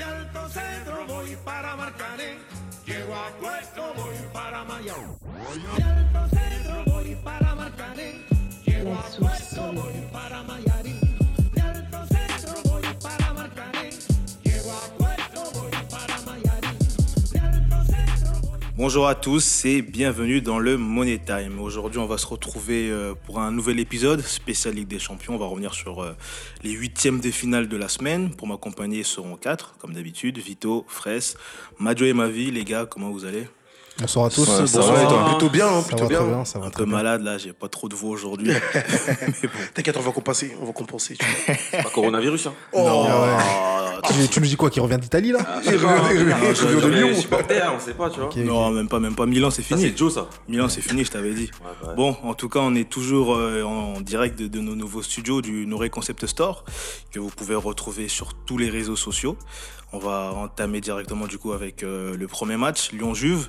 De Alto Cedro voy para Marcané. Llego a Puerto, voy para Mayao. De Alto Cedro voy para Marcané. Llego a Puerto, voy para Mayarín. Bonjour à tous et bienvenue dans le Money Time. Aujourd'hui, on va se retrouver euh, pour un nouvel épisode spécial Ligue des Champions. On va revenir sur euh, les huitièmes de finale de la semaine. Pour m'accompagner seront quatre, comme d'habitude. Vito, Fraisse, Majo et Mavi. Les gars, comment vous allez? Bonsoir à tous. Ouais, ça Bonsoir. va toi? Plutôt bien, hein, Ça plutôt va bien. très bien, ça va Un très peu bien. malade là, j'ai pas trop de voix aujourd'hui. Bon. T'inquiète, on va compenser, on va compenser. tu vois. Pas coronavirus, hein. Oh, Ah, Tu, tu nous dis quoi Qui revient d'Italie là il revient- il revient- de Lyon. on sait pas, tu vois. Non, même pas, même pas. Milan, c'est fini. c'est Joe, ça. Milan, c'est fini, je t'avais dit. Ouais, ouais. Bon, en tout cas, on est toujours euh, en direct de, de nos nouveaux studios du Noré Concept Store que vous pouvez retrouver sur tous les réseaux sociaux. On va entamer directement du coup avec euh, le premier match, Lyon-Juve,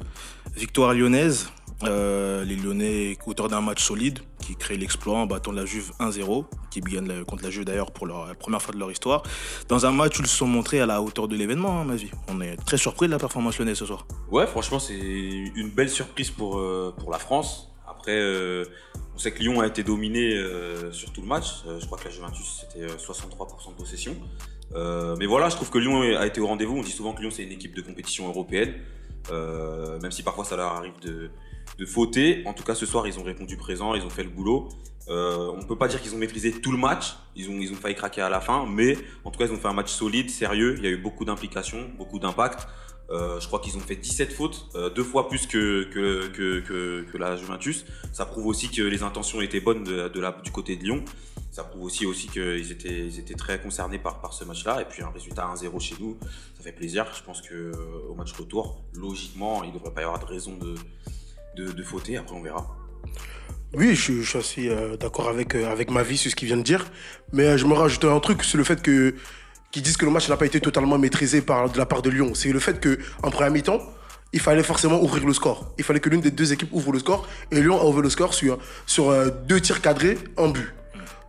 victoire lyonnaise. Euh, les Lyonnais, auteurs d'un match solide, qui crée l'exploit en battant la Juve 1-0, qui gagnent contre la Juve d'ailleurs pour la première fois de leur histoire. Dans un match où ils se sont montrés à la hauteur de l'événement, hein, ma vie. On est très surpris de la performance lyonnaise ce soir. Ouais, franchement, c'est une belle surprise pour, euh, pour la France. Après, on sait que Lyon a été dominé sur tout le match. Je crois que la Juventus, c'était euh, 63% de possession. Euh, mais voilà, je trouve que Lyon a été au rendez-vous. On dit souvent que Lyon, c'est une équipe de compétition européenne. Euh, même si parfois ça leur arrive de, de fauter. En tout cas, ce soir, ils ont répondu présent, ils ont fait le boulot. Euh, on ne peut pas dire qu'ils ont maîtrisé tout le match. Ils ont, ils ont failli craquer à la fin. Mais en tout cas, ils ont fait un match solide, sérieux. Il y a eu beaucoup d'implications, beaucoup d'impact. Je crois qu'ils ont fait 17 fautes, deux fois plus que, que, que, la Juventus. Ça prouve aussi que les intentions étaient bonnes de la, du côté de Lyon. Ça prouve aussi, qu'ils étaient, très concernés par, ce match-là. Et puis un résultat 1-0 chez nous, ça fait plaisir. Je pense qu'au match retour, logiquement, il ne devrait pas y avoir de raison de, fauter. Après, on verra. Oui, je, suis- assez euh, d'accord avec, euh, avec ma vie sur ce qu'il vient de dire. Mais euh, je me rajoute un truc sur le fait qu'ils disent que le match n'a pas été totalement maîtrisé par, de la part de Lyon. C'est le fait que en première mi-temps, il fallait forcément ouvrir le score. Il fallait que l'une des deux équipes ouvre le score. Et Lyon a ouvert le score sur, euh, deux tirs cadrés, en but.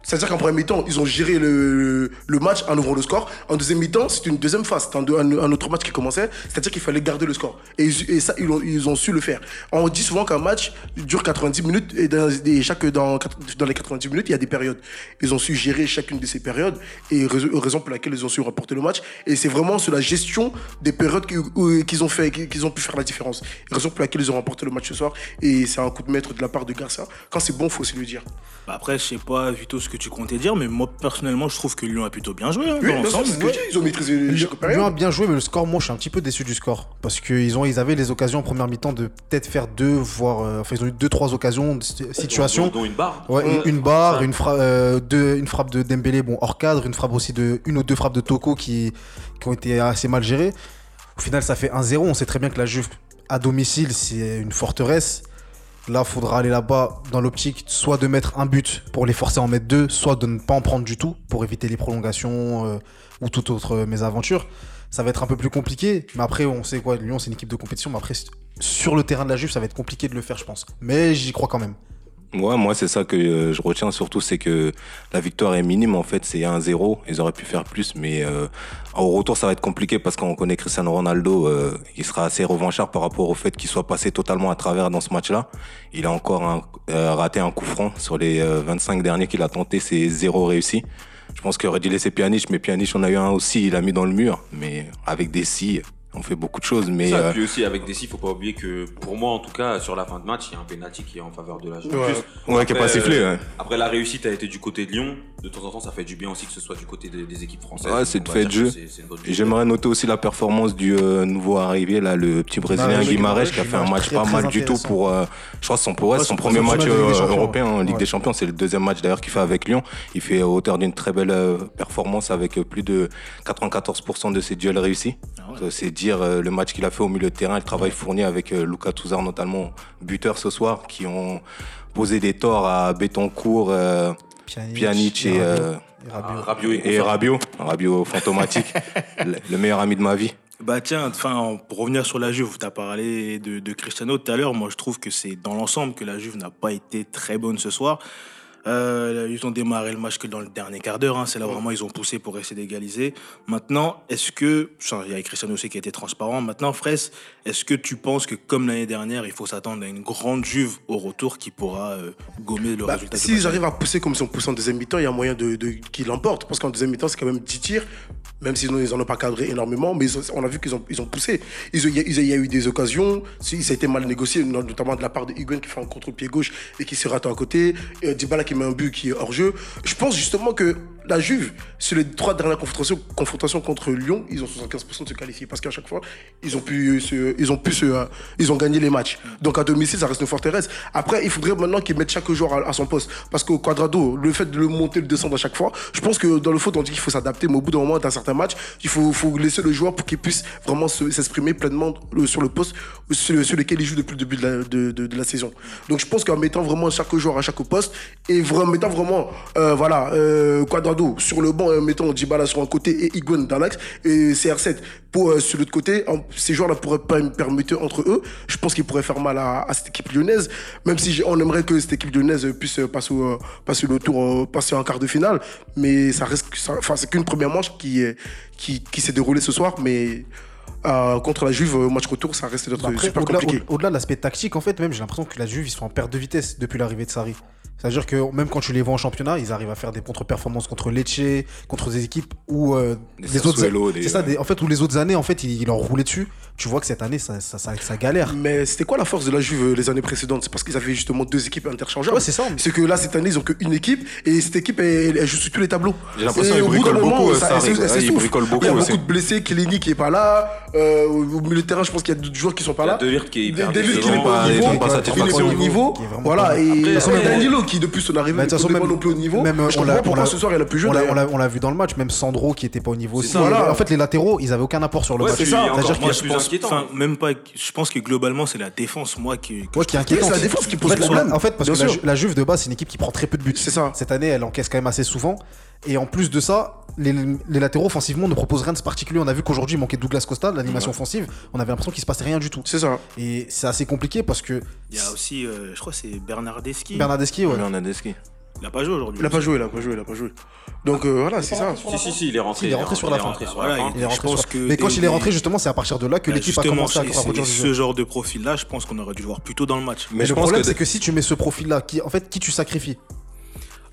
C'est-à-dire qu'en première mi-temps, ils ont géré le, match en ouvrant le score. En deuxième mi-temps, c'est une deuxième phase. C'est un, autre match qui commençait. C'est-à-dire qu'il fallait garder le score. Et, et ça, ils ont, ils ont su le faire. On dit souvent qu'un match dure 90 minutes et, dans, et dans, dans les 90 minutes, il y a des périodes. Ils ont su gérer chacune de ces périodes et raison, pour laquelle ils ont su remporter le match. Et c'est vraiment sur la gestion des périodes qu'ils ont, fait, qu'ils ont pu faire la différence. Raison pour laquelle ils ont remporté le match ce soir. Et c'est un coup de maître de la part de Garcia. Quand c'est bon, faut aussi le dire. Bah après, je sais pas, Vito, ce que tu comptais dire, mais moi, personnellement, je trouve que Lyon a plutôt bien joué. hein, Oui, dans l'ensemble. Ils ont maîtrisé Lyon a bien joué, mais le score, moi, je suis un petit peu déçu du score. Parce qu'ils ont, ils avaient les occasions en première mi-temps de peut-être faire deux, voire. euh, enfin, ils ont eu deux, trois occasions, de si- situations. Dont, dont une barre. Ouais, une barre, Ça. une, fra- euh, deux- une frappe de Dembélé, bon, hors cadre, une frappe aussi de. Une ou deux frappes de Toko qui, qui ont été assez mal gérées. Au final, ça fait 1-0. On sait très bien que la Juve, à domicile, c'est une forteresse. Là, faudra aller là-bas dans l'optique soit de mettre un but pour les forcer à en mettre deux, soit de ne pas en prendre du tout pour éviter les prolongations euh, ou toute autre euh, mésaventure. Ça va être un peu plus compliqué, mais après, on sait quoi, Lyon, c'est une équipe de compétition, mais après, sur le terrain de la Juve, ça va être compliqué de le faire, je pense. Mais j'y crois quand même. Ouais, moi, c'est ça que euh, je retiens surtout, c'est que la victoire est minime. En fait, c'est 1-0. Ils auraient pu faire plus, mais euh, au retour, ça va être compliqué parce qu'on connaît Cristiano Ronaldo. euh, il sera assez revanchard par rapport au fait qu'il soit passé totalement à travers dans ce match-là. Il a encore raté un coup franc sur les euh, 25 derniers qu'il a tenté. C'est zéro réussi. Je pense qu'il aurait dû laisser Pjanic, mais Pjanic, on a eu un aussi. Il a mis dans le mur, mais avec des si. On fait beaucoup de choses, mais Ça, euh, et puis aussi avec Dessy, faut pas oublier que pour moi en tout cas sur la fin de match, il y a un penalty qui est en faveur de la Juventus. ouais, qui est pas sifflé. euh, ouais. Après la réussite a été du côté de Lyon. De temps en temps, ça fait du bien aussi que ce soit du côté des, des équipes françaises. Ouais, c'est de fait de jeu. J'aimerais noter aussi la performance du euh, nouveau arrivé, là, le petit Brésilien Guimarães, Guimarães, qui a fait un match très, pas très mal du tout pour. euh, je crois son, ouais, son son premier match match de Ligue des Champions. européen en Ligue des Champions. C'est le deuxième match d'ailleurs qu'il fait avec Lyon. Il fait à hauteur d'une très belle performance avec plus de 94% de ses duels réussis. Ah C'est dire euh, le match qu'il a fait au milieu de terrain, le travail fourni avec euh, Luca Touzard notamment, buteur ce soir, qui ont posé des torts à Betoncourt, euh, Pjanic et, et Rabiot. Ah, Rabiot et Rabiot, Rabiot fantomatique, le, le meilleur ami de ma vie. Bah tiens, enfin, pour revenir sur la Juve, tu as parlé de, de Cristiano tout à l'heure. Moi, je trouve que c'est dans l'ensemble que la Juve n'a pas été très bonne ce soir. Euh, ils ont démarré le match que dans le dernier quart d'heure. hein. C'est là vraiment ils ont poussé pour essayer d'égaliser. Maintenant, est-ce que il y a Cristiano aussi qui a été transparent. Maintenant, Fraisse, est-ce que tu penses que comme l'année dernière, il faut s'attendre à une grande Juve au retour qui pourra euh, gommer le Bah, résultat S'ils arrivent à pousser comme ils ont poussé en deuxième mi-temps, il y a moyen de, de, qu'ils l'emportent. Parce qu'en deuxième mi-temps, c'est quand même 10 tirs, même s'ils n'en ont pas cadré énormément. Mais ils ont- on a vu qu'ils ont, ils ont poussé. Ils Il y, a- il y a eu des occasions, si- ça a été mal négocié, no- notamment de la part de Higuain qui fait un contre-pied gauche et qui se rate à côté. Et Dybala qui met un but qui est hors jeu. Je pense justement que la Juve, sur les trois dernières confrontations, contre Lyon, ils ont 75% de se qualifier. Parce qu'à chaque fois, ils ont pu, se, ils ont pu se, euh, ils ont gagné les matchs. Donc à domicile, ça reste une forteresse. Après, il faudrait maintenant qu'ils mettent chaque joueur à, son poste. Parce qu'au Quadrado, le fait de le monter, le descendre à chaque fois, je pense que dans le foot, on dit qu'il faut s'adapter, mais au bout d'un moment, dans certains matchs, il faut, laisser le joueur pour qu'il puisse vraiment se- s'exprimer pleinement le- sur le poste sur, lequel il joue depuis le début de la, saison. Donc je pense qu'en mettant vraiment chaque joueur à chaque poste et vraiment mettant vraiment euh, voilà euh, Quadrado sur le banc, et mettant Dybala sur un côté et Higuain dans l'axe et CR7 pour euh, sur l'autre côté, en- ces joueurs-là pourraient pas me permettre entre eux. Je pense qu'ils pourraient faire mal à, à cette équipe lyonnaise, même si on aimerait que cette équipe lyonnaise puisse euh, passer, au- passer le tour, euh, passer en quart de finale, mais ça reste, enfin c'est qu'une première manche qui est- qui, qui s'est déroulée ce soir, mais euh, contre la Juve, euh, match retour, ça reste d'être Bah après, super au-delà, compliqué. au- au-delà de l'aspect tactique, en fait, même j'ai l'impression que la Juve, ils sont en perte de vitesse depuis l'arrivée de Sarri. C'est-à-dire que même quand tu les vois en championnat, ils arrivent à faire des contre-performances contre Lecce, contre des équipes où euh, les autres, Sassuolo, des- c'est ça, des- en fait, où les autres années, en fait, ils, ils leur roulaient dessus. Tu vois que cette année, ça, ça, ça- ça galère. Mais c'était quoi la force de la Juve euh, les années précédentes? C'est parce qu'ils avaient justement deux équipes interchangeables. Ouais, c'est ça. C'est que là, cette année, ils ont qu'une équipe et cette équipe, elle, elle joue sur tous les tableaux. J'ai l'impression Et qu'il au bout d'un bricole moment, beaucoup, ça- Sarri, elle- ouais, elle il s'essouffle. bricole beaucoup Il y a aussi. beaucoup de blessés, Kellini qui est pas là. euh, au milieu de terrain, je pense qu'il y a d'autres joueurs qui sont pas là. De Ligt qui est hyper qui n'est pas au Ils niveau. Voilà. Et Qui, depuis son arrivée, Mais de toute ne façon, pas même- non plus au niveau. même, je on comprends l'a- on pourquoi ce soir, il a plus joué. On l'a- vu dans le match, même Sandro qui était pas au niveau aussi. ça. Voilà. En fait, les latéraux, ils avaient aucun apport sur le Ouais, match. c'est ça. C'est-à-dire Encore qu'il y a- moins Moi, je plus pense, enfin, même pas. Je pense que globalement, c'est la défense, moi, qui. que Ouais, je qui inquiétant. c'est la défense qui pose problème. En fait, parce que la Juve de base, c'est une équipe qui prend très peu de buts. C'est ça. Cette année, elle encaisse quand même assez souvent. Et en plus de ça, les, les latéraux offensivement ne proposent rien de particulier. On a vu qu'aujourd'hui, il manquait Douglas Costa, l'animation offensive. On avait l'impression qu'il se passait rien du tout. C'est ça. Et c'est assez compliqué parce que Il y a aussi, euh, je crois, que c'est Bernardeschi. Bernardeschi, ouais. Bernardeschi. Il a pas joué aujourd'hui. Il a pas joué, il a pas joué, il a pas joué. Donc euh, voilà, c'est ça. Si, si, si, il est rentré. Il est rentré sur la fin. Il est rentré Mais quand il est rentré, justement, c'est à partir de là que Bah, l'équipe a commencé à jeu. ce genre de profil-là, je pense qu'on aurait dû le voir plus tôt dans le match. Mais Mais je le pense problème, que c'est que si tu mets ce profil-là, qui, en fait, qui tu sacrifies?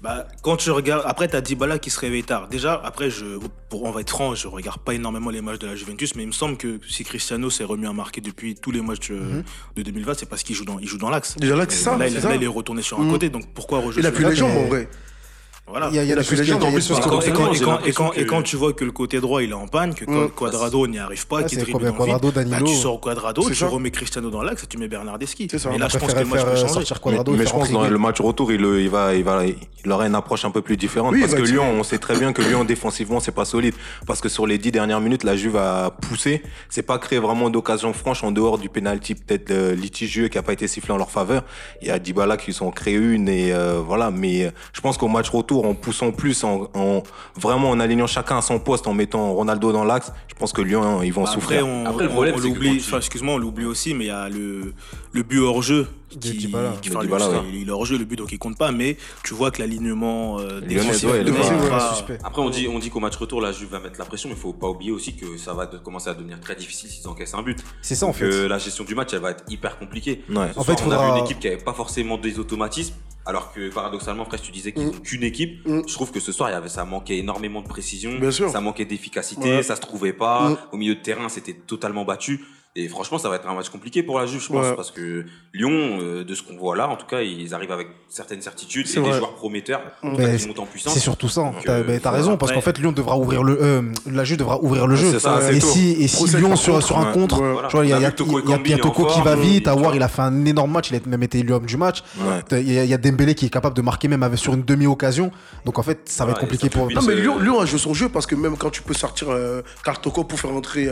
Bah, quand tu regardes, après t'as Dybala qui se réveille tard. Déjà, après, je, pour, on va être franc, je regarde pas énormément les matchs de la Juventus, mais il me semble que si Cristiano s'est remis à marquer depuis tous les matchs euh, de 2020, c'est parce qu'il joue dans, il joue dans l'axe. Déjà c'est ça. Là, il, c'est là, ça. il est retourné sur un Mhm. côté, donc pourquoi rejouer Il a plus le les jambes en vrai. Voilà. Il y a, il y a en plus, Et quand, tu vois que le côté droit il est en panne, que. Quadrado n'y arrive pas, Ouais, qu'il dribble Quadrado, dans le vide, Danilo. bah, tu sors Quadrado, tu ça. remets Cristiano dans l'axe et tu mets Bernardeschi. On là, je pense que le match euh, changer. Mais, Quadrado mais je pense que dans le match retour, il, il, va, il, va, il aura une approche un peu plus différente. Oui, parce va que Lyon, on sait très bien que Lyon, défensivement, c'est pas solide. Parce que sur les dix dernières minutes, la Juve a poussé. C'est pas créé vraiment d'occasion franche en dehors du penalty peut-être euh, litigieux qui a pas été sifflé en leur faveur. Il y a Dybala qui sont créé une et euh, voilà. Mais euh, je pense qu'au match retour, en poussant plus, en, en vraiment en alignant chacun à son poste, en mettant Ronaldo dans l'axe, je pense que Lyon, ils vont Bah, Après, souffrir. on, Après, le on- problème, on c'est que l'oublie, quand tu- enfin, excuse-moi, on l'oublie aussi, mais il y a le, le but hors jeu. De Qui, Dybala. qui- De enfin, Dybala, le- ouais. il est hors jeu le but donc il compte pas mais tu vois que l'alignement euh, défensif ouais, il ouais. Après, on dit, on dit qu'au match retour, la Juve va mettre la pression, mais il faut pas oublier aussi que ça va de- commencer à devenir très difficile s'ils encaissent un but. C'est ça, en Donc, fait. euh, la gestion du match, elle va être hyper compliquée. En soir, fait, il on a vu une équipe qui avait pas forcément des automatismes, alors que paradoxalement, Frère, tu disais qu'ils Mm. n'ont qu'une équipe. Mm. Je trouve que ce soir, il y avait, ça manquait énormément de précision, Bien sûr. ça manquait d'efficacité, Ouais. ça se trouvait pas. Mm. Au milieu de terrain, c'était totalement battu. Et franchement, ça va être un match compliqué pour la Juve, je pense, Ouais. parce que Lyon, euh, de ce qu'on voit là, en tout cas, ils arrivent avec certaines certitudes C'est des vrai. joueurs prometteurs. Mais qui montent en puissance. C'est surtout ça. T'as euh, bah, t'as raison, parce qu'en fait, Lyon devra ouvrir le. euh, la Juve devra ouvrir le jeu. C'est ça, c'est et, si, et si Lyon sur, contre, sur un contre. Voilà. il y a, y a- a- a Toko qui va vite. Awar, il a fait un énorme match. Il a même été l'homme du match. Il y, a- Dembélé qui est capable de marquer même avec, sur une demi-occasion. Donc en fait, ça va être compliqué pour. Non, mais Lyon, Lyon a joué son jeu parce que même quand tu peux sortir euh, Karl Toko pour faire entrer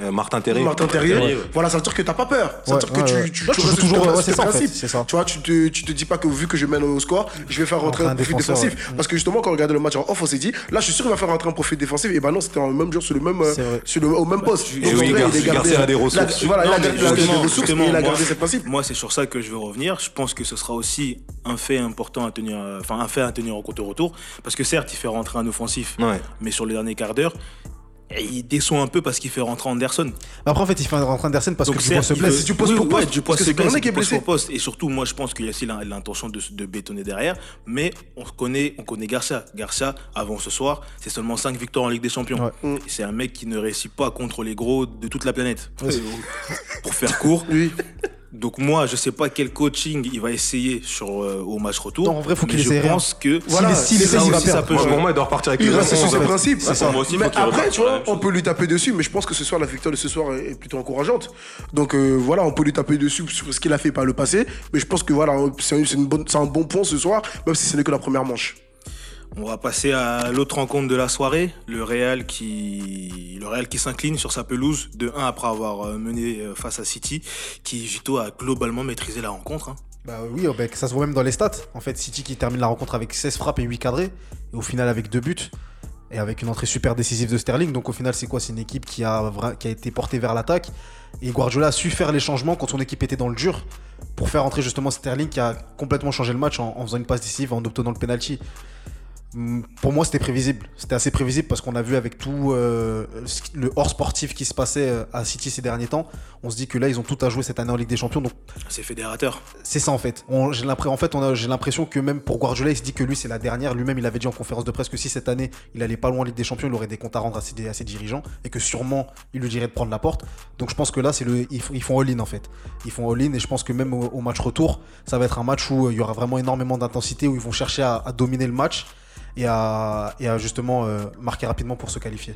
euh, Euh, Martin Terrier. Martin Terrier. Ouais. Voilà, ça veut dire que t'as pas peur. Ça veut Ouais, dire que ouais, tu, tu, restes toujours, c'est ça, en fait, principes. c'est ça. Tu vois, tu te, tu te dis pas que vu que je mène au score, je vais faire rentrer un un profil défensif. Parce que justement, quand on regardait le match en off, on s'est dit, là, je suis sûr qu'il va faire rentrer un profil défensif. Et ben non, c'était en même jour sur le même, euh, sur le, au même poste. Et Donc, oui, Garcia- a des la- ressources. Voilà, il a des ressources et il a moi- gardé ses principes. Moi, c'est sur ça que je veux revenir. Je pense que ce sera aussi un fait important à tenir, euh, enfin un fait à tenir en compte au retour, parce que certes, il fait rentrer un offensif, mais sur le dernier quart d'heure, il déçoit un peu parce qu'il fait rentrer Anderson. Après, en fait, il fait rentrer Andersen parce que Donc, Dubois certes, se blesse. veut- c'est du poste oui, pour ouais, poste, du parce poste que c'est pour poste, Cornet qui est blessé. pour poste. Et surtout, moi, je pense qu'il y a aussi l'in- l'intention de, de bétonner derrière. Mais on connaît, on connaît Garcia. Garcia, avant ce soir, c'est seulement 5 victoires en Ligue des Champions. Ouais. Mm. C'est un mec qui ne réussit pas contre les gros de toute la planète. Ouais, pour faire court. Oui. Donc moi, je sais pas quel coaching il va essayer sur euh, au match retour. Non, en vrai, faut qu'il je rien. pense que Voilà, S'il ça il va perdre. peut Moi, jouer. pour moi, il doit repartir avec sur principes. C'est ça. Moi aussi, Mais faut qu'il après, tu sur vois, on peut lui taper dessus, mais je pense que ce soir, la victoire de ce soir est plutôt encourageante. Donc euh, voilà, on peut lui taper dessus sur ce qu'il a fait par le passé, mais je pense que voilà, une c'est un bon point ce soir, même si ce n'est que la première manche. On va passer à l'autre rencontre de la soirée, le Real qui s'incline sur sa pelouse de 1 après avoir euh, mené euh, face à City, qui Gito a globalement maîtrisé la rencontre. hein. Bah oui, oh, bah, ça se voit même dans les stats. En fait, City qui termine la rencontre avec 16 frappes et 8 cadrés, et au final avec 2 buts, et avec une entrée super décisive de Sterling. Donc au final, c'est quoi? C'est une équipe qui a, été portée vers l'attaque, et Guardiola a su faire les changements quand son équipe était dans le dur, pour faire entrer justement Sterling qui a complètement changé le match en, en faisant une passe décisive, en obtenant le penalty. Hum, Pour moi, c'était prévisible. C'était assez prévisible parce qu'on a vu avec tout euh, le hors sportif qui se passait euh, à City ces derniers temps, on se dit que là, ils ont tout à jouer cette année en Ligue des Champions. Donc C'est fédérateur. c'est ça en fait. On- j'ai l'impression, en fait, on a- j'ai l'impression que même pour Guardiola, il se dit que lui c'est la dernière. Lui-même, il avait dit en conférence de presse que si cette année il allait pas loin en Ligue des Champions, il aurait des comptes à rendre à ses, à ses dirigeants et que sûrement il lui dirait de prendre la porte. Donc je pense que là, c'est le, ils, font- ils font all-in en fait. Ils font all-in et je pense que même au, au match retour, ça va être un match où euh, il y aura vraiment énormément d'intensité, où ils vont chercher à, à dominer le match et à, justement euh, marquer rapidement pour se qualifier.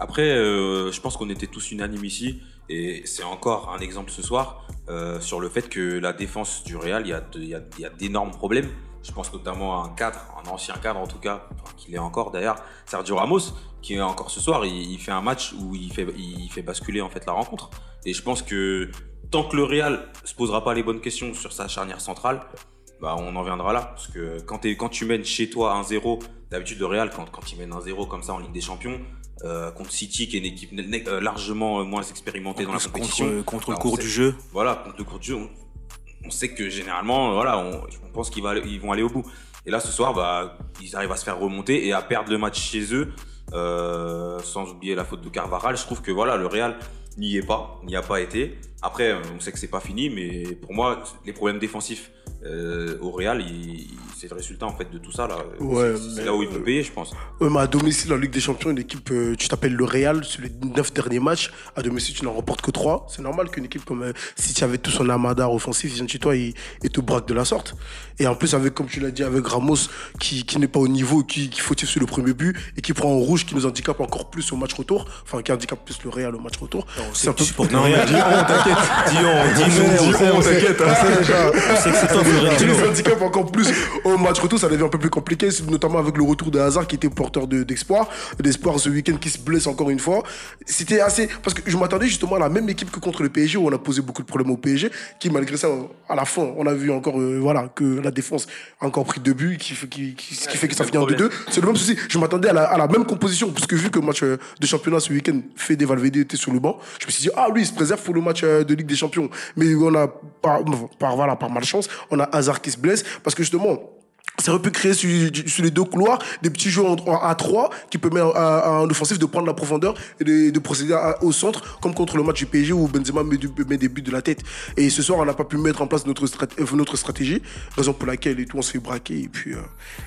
Après, euh, je pense qu'on était tous unanimes ici, et c'est encore un exemple ce soir euh, sur le fait que la défense du Real, il y a d'énormes problèmes. Je pense notamment à un cadre, un ancien cadre en tout cas, qu'il est encore d'ailleurs, Sergio Ramos, qui est encore ce soir, il, fait un match où il fait, il fait basculer en fait la rencontre. Et je pense que tant que le Real se posera pas les bonnes questions sur sa charnière centrale, bah, on en viendra là. Parce que quand, tu mènes chez toi 1-0, d'habitude le Real, quand, quand il mène 1-0 comme ça en Ligue des Champions, euh, contre City, qui est une équipe euh, largement euh, moins expérimentée dans la compétition, contre bah, le cours sait- du jeu. voilà, contre le cours du jeu, on, on sait que généralement, voilà, on, on pense qu'ils ils vont aller au bout. Et là, ce soir, bah, ils arrivent à se faire remonter et à perdre le match chez eux, euh, sans oublier la faute de Carvaral. Je trouve que voilà, le Real n'y est pas, n'y a pas été. Après, on sait que c'est pas fini, mais pour moi, les problèmes défensifs euh, au Real, il- c'est le résultat en fait de tout ça là. Ouais, c'est là où ils vont euh, payer, je pense. Ouais, mais à domicile, en Ligue des Champions, une équipe, euh, tu t'appelles le Real, sur les 9 derniers matchs, à domicile, tu n'en remportes que 3. C'est normal qu'une équipe comme euh, City, avec tout son amadar offensif, vienne chez toi et, et te braque de la sorte. Et en plus, avec, comme tu l'as dit, avec Ramos, qui, qui n'est pas au niveau, qui, qui fautif sur le premier but, et qui prend en rouge, qui nous handicape encore plus au match retour, enfin, qui handicape plus le Real au match retour. C'est un peu Tu Non, le mais Real. dis on, t'inquiète. Dis-on, dis-nous. on sait, on sait, t'inquiète. On sait que c'est toi, qui Florentino. nous handicape encore plus au match retour, ça devient un peu plus compliqué, notamment avec le retour de Hazard qui était porteur de- d'espoir, d'espoir ce week-end qui se blesse encore une fois. C'était assez. Parce que je m'attendais justement à la même équipe que contre le PSG où on a posé beaucoup de problèmes au PSG, qui malgré ça, à la fin, on a vu encore euh, voilà, que la défense a encore pris deux buts, qui, fait- qui, qui, ce qui fait que ça finit en même 2-2. C'est le même souci. Je m'attendais à la, à la même composition, parce que vu que le match euh, de championnat ce week-end, Fede Valverde était sur le banc, je me suis dit, ah lui, il se préserve pour le match euh, de Ligue des Champions. Mais on a, par, par, voilà, par malchance, on a Hazard qui se blesse, parce que justement, ça aurait pu créer sur, sur les deux couloirs des petits jeux en, en A3 qui permettent à, à un offensif de prendre la profondeur et de, de procéder à- au centre, comme contre le match du PSG où Benzema met, du- met des buts de la tête. Et ce soir, on n'a pas pu mettre en place notre, strat- euh, notre stratégie, raison pour laquelle et tout, on se fait braquer. Et puis, euh,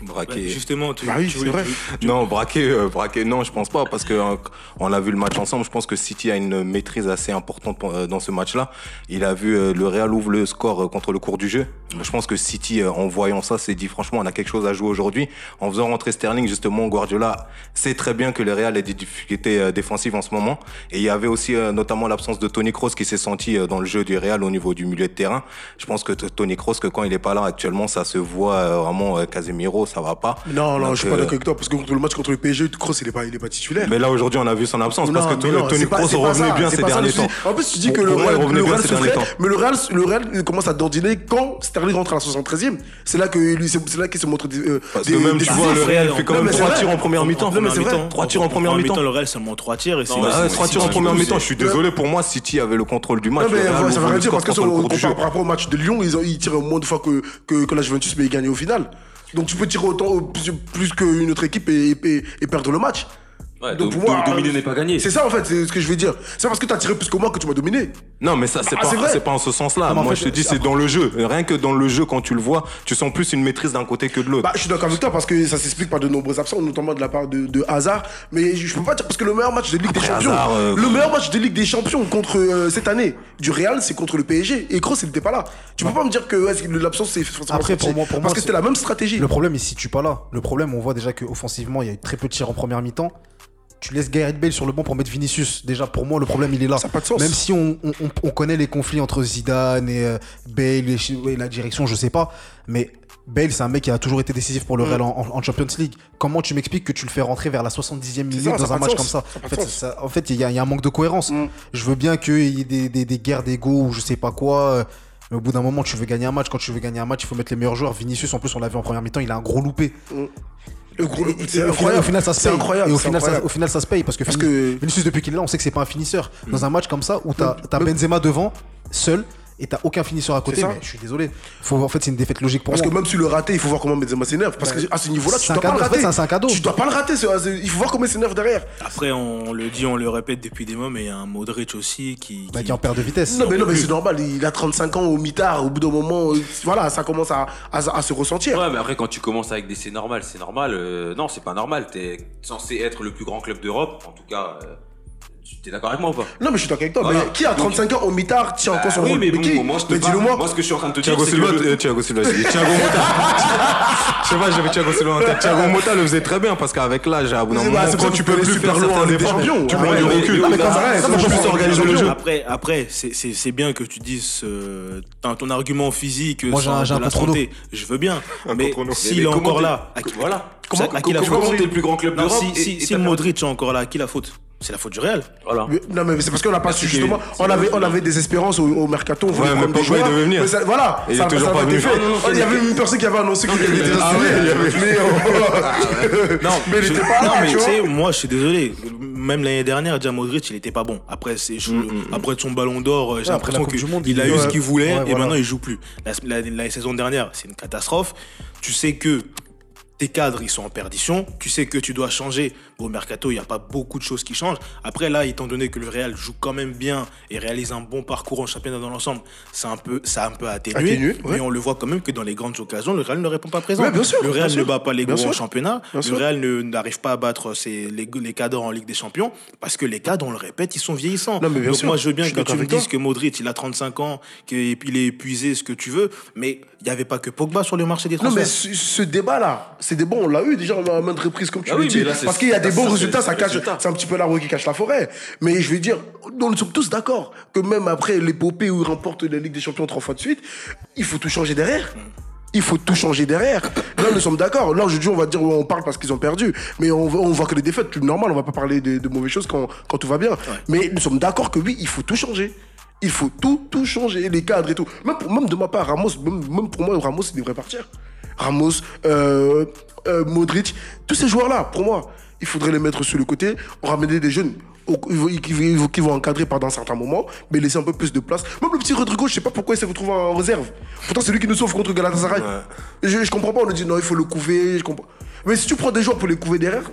Braqué. Ouais, Justement, tu, Bah oui, tu vrai. tu- Non, braqué, euh, braqué, non, je pense pas, parce que euh, on a vu le match ensemble. Je pense que City a une maîtrise assez importante pour- euh, dans ce match-là. Il a vu euh, le Real ouvre le score euh, contre le cours du jeu. Je pense que City, euh, en voyant ça, s'est dit franchement, franchement, on a quelque chose à jouer aujourd'hui. En faisant rentrer Sterling, justement, Guardiola sait très bien que le Real a des difficultés euh, défensives en ce moment. Et il y avait aussi euh, notamment l'absence de Tony Kroos qui s'est senti euh, dans le jeu du Real au niveau du milieu de terrain. Je pense que Tony Kroos, que quand il est pas là actuellement, ça se voit vraiment. Casemiro, ça va pas. Non, non, Donc, je suis pas d'accord avec toi parce que contre le match contre le PSG, Kroos il est pas, il est pas titulaire. Mais là aujourd'hui, on a vu son absence parce que Non, Tony Kroos revenait bien ces derniers temps. En plus, tu dis que le Real, temps. mais le Real, le Real commence à dandiner quand Sterling rentre à la 73e. C'est là que lui, c'est c'est là qu'il se montre des. euh, Parce des- que même, des- tu vois, le Real fait quand même mais c'est trois vrai. tirs en première mi-temps. Non, mais c'est vrai. Trois tirs en première mi-temps. Le Real seulement 3 tirs et c'est Ah ouais, c'est- trois c'est- tirs en première mi-temps. Je suis désolé pour moi, City avait le contrôle du match. Non, mais le Real ça veut le rien dire score parce que par rapport au match de Lyon, ils, ont, ils tirent moins de fois que, la Juventus, mais ils gagnent au final. Donc tu peux tirer autant, plus, plus qu'une autre équipe et, et- et perdre le match. Ouais, Donc, do- pour moi, do- dominer n'est pas gagné. C'est ça en fait, c'est ce que je veux dire. C'est parce que t'as tiré plus que moi que tu m'as dominé. Non, mais ça, c'est Ah, pas, c'est vrai. c'est pas en ce sens-là. Moi, fait, je te dis, c'est- c'est dans le jeu. Rien que dans le jeu, quand tu le vois, tu sens plus une maîtrise d'un côté que de l'autre. Bah, je suis d'accord avec toi parce que ça s'explique par de nombreux absents, notamment de la part de, de Hazard. Mais je, je peux pas dire parce que le meilleur match de Ligue des Après, Champions, Hazard, euh, le meilleur match de Ligue des Champions contre euh, cette année du Real, c'est contre le PSG. Et Kroos, il n'était pas là. Tu peux pas me dire que ouais, c'est- l'absence c'est forcément Après, pour sorti. moi- pour parce moi, que c'est- c'était la même stratégie. Le problème, il se situe pas là. Le problème, on voit déjà qu'offensivement, il y a eu très peu de tirs en première mi-temps. Tu laisses Gareth Bale sur le banc pour mettre Vinicius. Déjà, pour moi, le problème, il est là. Ça pas de sens. Même si on, on- on- on connaît les conflits entre Zidane et euh, Bale et, la direction, je sais pas. Mais Bale, c'est un mec qui a toujours été décisif pour le Mm. Real en, Champions League. Comment tu m'expliques que tu le fais rentrer vers la 70e minute ça, dans un match sens. comme ça? En fait, sens. ça- en fait, il y, a il y a un manque de cohérence. Mm. Je veux bien qu'il y ait des, des- des guerres d'ego ou je sais pas quoi. euh, Mais au bout d'un moment, tu veux gagner un match. Quand tu veux gagner un match, il faut mettre les meilleurs joueurs. Vinicius, en plus, on l'a vu en première mi-temps, il a un gros loupé. Le gros- c'est incroyable. Au final, ça se paye. incroyable, Et au c'est final, ça, incroyable. au final, ça se paye parce que, Parce que- Vinicius, depuis qu'il est là, on sait que c'est pas un finisseur. Dans un match comme ça où t'as as Mais- Benzema devant, seul, et t'as aucun finisseur à côté, mais je suis désolé. Faut, en fait, c'est une défaite logique pour Parce que moi. même si le raté, il faut voir comment Benzema s'énerve. Parce que à ce niveau-là, tu dois pas le. En fait, rater. c'est un cadeau. Tu dois pas le rater. Il faut voir comment il s'énerve derrière. Après, on le dit, on le répète depuis des mois, mais il y a un Modric aussi qui. Bah, qui- qui en perd de vitesse. Non, mais non, mais c'est normal. Il a 35 ans au mitard. Au bout d'un moment, euh, voilà, ça commence à, à- à se ressentir. Ouais, mais après, quand tu commences avec des c'est normal, c'est normal. euh, non, c'est pas normal. T'es censé être le plus grand club d'Europe. En tout cas, euh, tu- t'es d'accord avec moi ou pas Non, mais je suis d'accord avec toi. Voilà. Mais qui a 35 ans au mitard tient encore son Oui, rôle mais bon, qui moi, je te Mais parle- dis-le-moi. Moi, ce que je suis en train de te dire, Thiago c'est Silva, que le- euh, Thiago Silva, j'ai dit Thiago Motta. Je sais pas, j'avais Thiago Silva en tête. Thiago Motta le faisait très bien parce qu'avec l'âge, à bout d'un moment, bah, quand ça tu peux plus faire loin des Champions. tu prends du recul. Après, après c'est- c'est c'est bien que tu dises euh, ton, argument physique Moi, j'ai un- santé. Je veux bien. mais s'il est encore là, à qui, Voilà. Comment, à qui la comment faute t'es le plus grand club d'Europe Si, Modric est encore là, à qui la faute C'est la faute du Real. Voilà. Mais- Non mais c'est parce qu'on n'a pas su justement. On avait, on avait des espérances au, au mercato. on voulait Ouais, prendre des joueurs, devait venir. mais ça- voilà. Et il est toujours pas venu. Non, non, non, Il y avait une personne qui avait annoncé qu'il était Mais euh, Non, mais il je- était pas non, là, mais tu sais, moi, je suis désolé. Même l'année dernière, Dia Modric, il était pas bon. Après, c'est, je- après son ballon d'or, euh, j'ai l'impression qu'il a eu ce qu'il voulait et maintenant il joue plus. La saison dernière, c'est une catastrophe. Tu sais que tes cadres, ils sont en perdition. Tu sais que tu dois changer. Au mercato, il n'y a pas beaucoup de choses qui changent. Après, là, étant donné que le Real joue quand même bien et réalise un bon parcours en championnat dans l'ensemble, c'est un peu, ça a un peu atténué. Mais on le voit quand même que dans les grandes occasions, le Real ne répond pas présent. Ouais, bien sûr, le Real bien ne bat pas les gros en championnat. Le. Real n'arrive pas à battre ses, les, les cadres en Ligue des Champions parce que les cadres, on le répète, ils sont vieillissants. Non, mais bien Donc sûr, moi, je veux bien je que tu me dises que Modric, il a 35 ans, qu'il est épuisé, ce que tu veux, mais il n'y avait pas que Pogba sur le marché des Non transferts. mais ce, ce débat-là, ces débats on l'a eu déjà à maintes reprises comme tu Ah le oui, dis. là, c'est- Parce qu'il y a des bons c'est- résultats, c'est ça cache, c'est un petit peu l'arbre qui cache la forêt. Mais je vais dire, nous sommes tous d'accord que même après l'épopée où ils remportent la Ligue des Champions trois fois de suite, il faut tout changer derrière. Il faut tout changer derrière. Là, nous sommes d'accord. Là, aujourd'hui, on va dire, on parle parce qu'ils ont perdu. Mais on, voit- on voit que les défaites, c'est normal. On va pas parler de, de mauvaises choses quand, quand tout va bien. Mais nous sommes d'accord que oui, il faut tout changer. Il faut tout, tout changer. Les cadres et tout. Même, pour- même de ma part, Ramos, même, même pour moi, Ramos, il devrait partir. Ramos, euh, euh, Modric, tous ces joueurs-là, pour moi, il faudrait les mettre sur le côté, ramener des jeunes qui, vont encadrer pendant un certain moment, mais laisser un peu plus de place. Même le petit Rodrigo, je sais pas pourquoi il s'est retrouvé en réserve. Pourtant, c'est lui qui nous sauve contre Galatasaray. Je, je comprends pas, on nous dit non, il faut le couver, je comprends. Mais si tu prends des joueurs pour les couver derrière,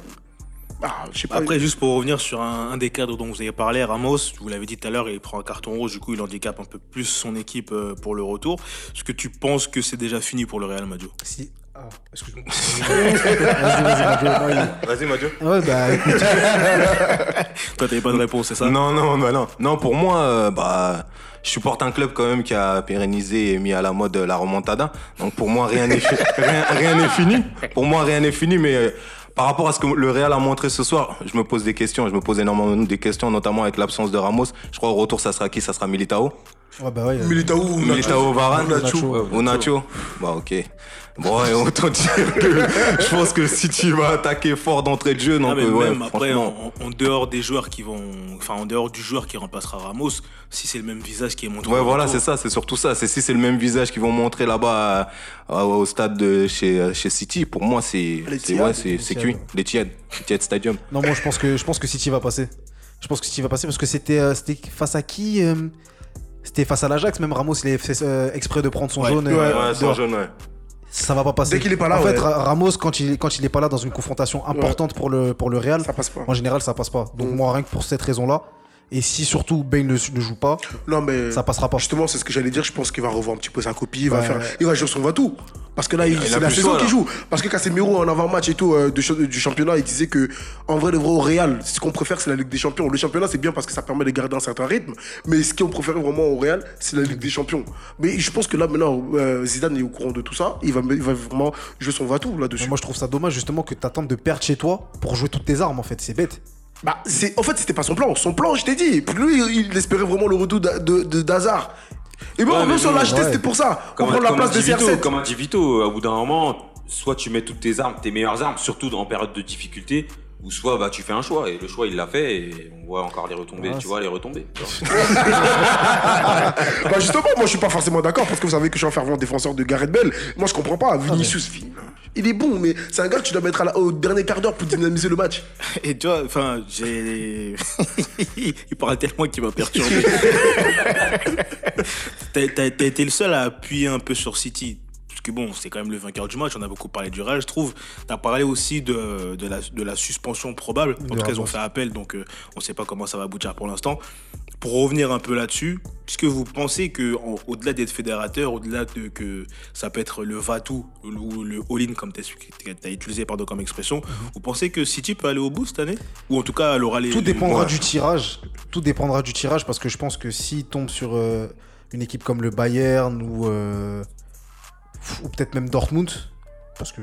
ah, je sais pas. Après, juste pour revenir sur un, un des cadres dont vous avez parlé, Ramos, vous l'avez dit tout à l'heure, il prend un carton rouge, du coup, il handicape un peu plus son équipe euh, pour le retour. Est-ce que tu penses que c'est déjà fini pour le Real Madrid? Si, Ah, excuse-moi. vas-y, vas-y, Mathieu. Ouais, bah écoute. Toi, t'avais pas de réponse, c'est ça? Non, non, bah non. Non, pour moi, euh, bah, je supporte un club quand même qui a pérennisé et mis à la mode la remontada. Donc pour moi, rien n'est fi- rien, rien n'est fini. Pour moi, rien n'est fini, mais euh, par rapport à ce que le Real a montré ce soir, je me pose des questions. Je me pose énormément des questions, notamment avec l'absence de Ramos. Je crois au retour, ça sera qui? Ça sera Militao. Ouais, bah ouais. Militao ou Militao Varane. Nacho. Ou Nacho. Bah ok. Bon, et autant dire que je pense que City va attaquer fort d'entrée de jeu. Donc, Ah, mais euh, ouais, même après, en, en dehors des joueurs qui vont. Enfin, en dehors du joueur qui remplacera Ramos, si c'est le même visage qui est montré. Ouais, voilà, c'est ça, c'est surtout ça. C'est si c'est le même visage qu'ils vont montrer là-bas euh, au stade de chez, chez City, pour moi, c'est ouais, c'est cuit. L'Etihad, Etihad Stadium. Non, moi je pense que je pense que City va passer. Je pense que City va passer parce que c'était euh, c'était face à qui euh, C'était face à l'Ajax. Même Ramos, il a fait euh, exprès de prendre son Ouais. jaune. Ouais, euh, Ouais, sans dehors. jaune, ouais. Ça va pas passer. Dès qu'il est pas là, En fait, ouais. Ramos, quand il quand il est pas là dans une confrontation importante pour le pour le Real, Ça passe pas. en général, ça passe pas. Donc Mm. moi, rien que pour cette raison-là, et si surtout Bale ne, ne joue pas, Non, mais. ça passera pas. Justement, c'est ce que j'allais dire. Je pense qu'il va revoir un petit peu sa copie. Il va Ouais. faire. Il va jouer son va-tout. Parce que là, il- c'est la saison qu'il joue. Parce que Casemiro, en avant-match et tout, euh, du, cha- du championnat, il disait que, en vrai, le vrai au Real, ce qu'on préfère, c'est la Ligue des Champions. Le championnat, c'est bien parce que ça permet de garder un certain rythme. Mais ce qu'on préfère vraiment au Real, c'est la Ligue des Champions. Mais je pense que là, maintenant, euh, Zidane est au courant de tout ça. Il va, il va vraiment jouer son va-tout là-dessus. Moi, je trouve ça dommage justement que t'attendes de perdre chez toi pour jouer toutes tes armes. En fait, c'est bête. Bah, c'est, en fait, c'était pas son plan. Son plan, je t'ai dit. Puis lui, il espérait vraiment le retour de, d'Hazard. Et bon, Ouais, même si on l'a acheté, ouais. c'était pour ça. Comme, prendre la comme place de dit Vito, CR7. comme un dit Vito, au bout d'un moment, soit tu mets toutes tes armes, tes meilleures armes, surtout en période de difficulté, ou soit bah, tu fais un choix. Et le choix, il l'a fait, et on voit encore les retombées, Ah, tu vois, les retombées. Bah justement, moi je suis pas forcément d'accord parce que vous savez que je suis un fervent défenseur de Gareth Bell. Moi je comprends pas. Vinicius, il est bon, mais c'est un gars que tu dois mettre à la- au dernier quart d'heure pour dynamiser le match. Et tu vois, enfin, j'ai. Il parle tellement qu'il m'a perturbé. T'as été le seul à appuyer un peu sur City. Parce que bon, c'est quand même le vainqueur du match. On a beaucoup parlé du Real, je trouve. T'as parlé aussi de, de, la, de la suspension probable. En tout cas, ils ont fait appel, donc euh, on sait pas comment ça va aboutir pour l'instant. Pour revenir un peu là-dessus, est-ce que vous pensez que au-delà d'être fédérateur, au-delà de que ça peut être le va-tout ou le all-in comme tu as utilisé pardon, comme expression, vous pensez que City peut aller au bout cette année? Ou en tout cas, elle aura les. Tout dépendra du tirage. Tout dépendra du tirage parce que je pense que s'il tombe sur euh, une équipe comme le Bayern ou, euh, ou peut-être même Dortmund, parce que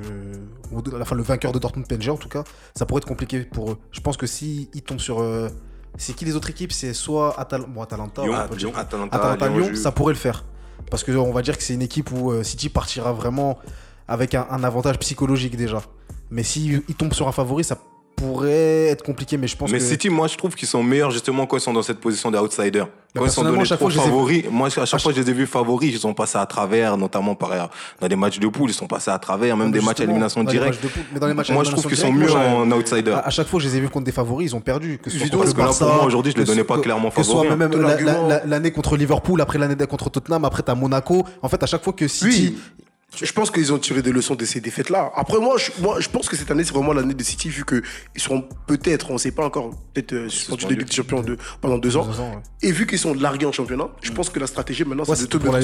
la fin le vainqueur de Dortmund PSG en tout cas, ça pourrait être compliqué pour eux. Je pense que s'il tombe sur euh, c'est qui les autres équipes? C'est soit Atal bon, Atalanta, Lyon, on. Atalanta, Atalanta, Lyon, ça pourrait le faire. Parce que on va dire que c'est une équipe où euh, City partira vraiment avec un, un avantage psychologique déjà. Mais s'il il tombe sur un favori, ça pourrait être compliqué. Mais je pense Mais que City, moi, je trouve qu'ils sont meilleurs justement quand ils sont dans cette position d'outsider. Quand ils sont donnés trop ai- favoris, moi, à chaque fois, je les ai vus favoris, ils sont passés à travers, notamment par, dans des matchs de poule, ils sont passés à travers, même des matchs à élimination directe. Moi, je trouve qu'ils sont mieux en outsider. À, à chaque fois, je les ai vus contre des favoris, ils ont perdu. Que ce soit parce que là, pour moi, aujourd'hui, je les que donnais pas que- clairement Que ce soit favoris, hein. même Ton la- argument- la- la- l'année contre Liverpool, après l'année contre Tottenham, après t'as Monaco. En fait, à chaque fois que City. Je pense qu'ils ont tiré des leçons de ces défaites-là. Après, moi je, moi, je pense que cette année, c'est vraiment l'année de City, vu qu'ils seront peut-être, on ne sait pas encore, peut-être euh, suspendus de Ligue des Champions de, pendant deux ans. Deux ans, ouais. Et vu qu'ils sont largués en championnat, je pense que la stratégie maintenant, Ouais, c'est de tout tout pour la-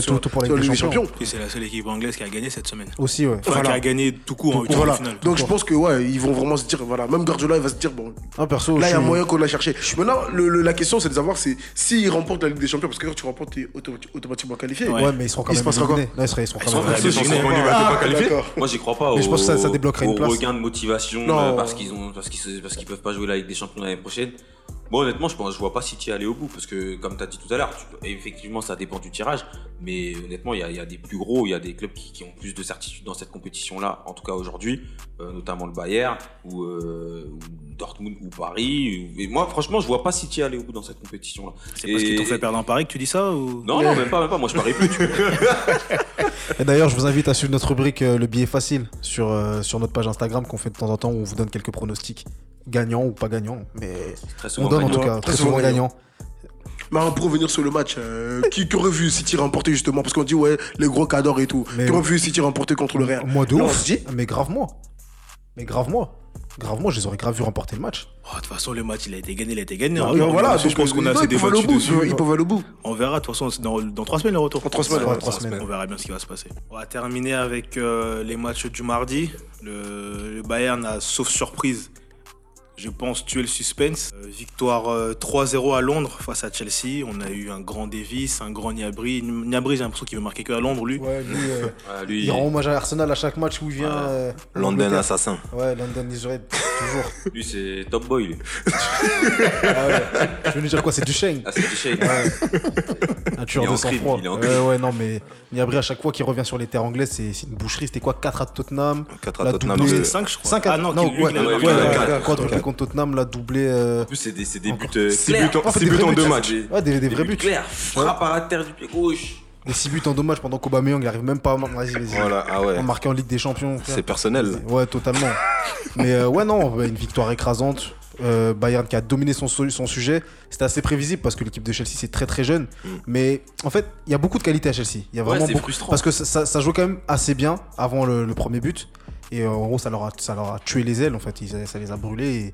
Ligue des des Champions. C'est la seule équipe anglaise qui a gagné cette semaine. Aussi, ouais. Enfin, Voilà. qui a gagné tout court en huitième Voilà. de finale. Donc je pense que ouais, ils vont vraiment se dire, voilà, même Guardiola, il va se dire, bon, Ah, perso, Là, il y a moyen qu'on l'a cherché. Maintenant, le- le- la question, c'est de savoir s'ils remportent la Ligue des Champions, parce que quand tu remportes, tu es automatiquement qualifié. Ouais. Mais ils seront quand Il se même passera quoi ils seront, pas pas Ah. Moi, j'y crois pas Mais au, je pense que ça- ça débloquerait une au place. regain de motivation Non. euh, parce qu'ils ont parce qu'ils se- parce qu'ils peuvent pas jouer la Ligue des Champions l'année prochaine. Bon, honnêtement, je pense je vois pas City aller au bout parce que comme tu as dit tout à l'heure, effectivement, ça dépend du tirage, mais honnêtement, il y a, il y a des plus gros, il y a des clubs qui, qui ont plus de certitude dans cette compétition-là, en tout cas aujourd'hui, euh, notamment le Bayern ou, euh, ou Dortmund ou Paris. ou- et moi, franchement, je vois pas City aller au bout dans cette compétition-là. C'est parce qu'ils t'ont fait perdre un pari que tu dis ça ou... Non, non, même pas, même pas. Moi, je parie plus. tu. Et d'ailleurs, je vous invite à suivre notre rubrique euh, Le billet facile sur, euh, sur notre page Instagram qu'on fait de temps en temps où on vous donne quelques pronostics gagnants ou pas gagnants. Mais Très on souvent donne en gagnant. tout cas Très très souvent souvent gagnant. gagnants. Mais pour revenir sur le match, euh, qui, qui aurait vu City remporter justement? Parce qu'on dit, ouais, les gros cadors et tout. Mais- qui aurait vu City remporter contre le Real? Moi de ouf. se dit, Mais grave moi. Mais grave moi. Gravement, je les aurais grave vu remporter le match. Oh, De toute façon, le match, il a été gagné, il a été gagné. hein. Donc, voilà, je pense qu'on a assez débattu dessus. Ils peuvent aller au bout. On verra, de toute façon, dans, dans trois semaines le retour. En trois semaines, Ouais. On verra bien ce qui va se passer. On va terminer avec euh, les matchs du mardi. Le, le Bayern a, sauf surprise, je pense, tué le suspense. Euh, victoire euh, 3-0 à Londres face à Chelsea. On a eu un grand Davis, un grand Niabri. Niabri, j'ai l'impression qu'il veut marquer que à Londres, lui. Ouais, lui, euh, Ah, lui, il rend hommage à Arsenal à chaque match où il vient. euh, en London assassin. Ouais, London Israel, toujours. lui c'est top boy. Lui. Ah ouais. Je veux lui dire quoi, c'est du Shane. Ah, c'est du shade. Un tueur Il est de sang-froid. Ouais, ouais, non, mais Niabri, à chaque fois qu'il revient sur les terres anglaises, c'est c'est une boucherie. C'était quoi 4 à Tottenham? 4 à La Tottenham. doublée. c'est- C'était 5, je crois. 5 à Ah non, non, ouais, ouais, contre Tottenham, la doublé. euh, En plus, c'est des, c'est des buts euh, Six buts en- six des buts vrais en buts, deux matchs. Ouais, des, des vrais buts. clairs. Frappe à la terre du pied gauche. Des 6 buts en deux matchs pendant qu'Aubameyang il arrive même pas à mar- vas-y, vas-y. Voilà, ah ouais. En marquant en Ligue des Champions. frère. C'est personnel. Ouais, totalement. Mais euh, ouais, non, ouais, une victoire écrasante. Euh, Bayern qui a dominé son, su- son sujet. C'était assez prévisible parce que l'équipe de Chelsea c'est très très jeune. Mm. Mais en fait, il y a beaucoup de qualité à Chelsea. Il y a Ouais, vraiment c'est beaucoup. frustrant. Parce que ça, ça, ça joue quand même assez bien avant le, le premier but. Et euh, en gros, ça leur, a, ça leur a tué les ailes en fait. Ils- ça les a brûlés. Et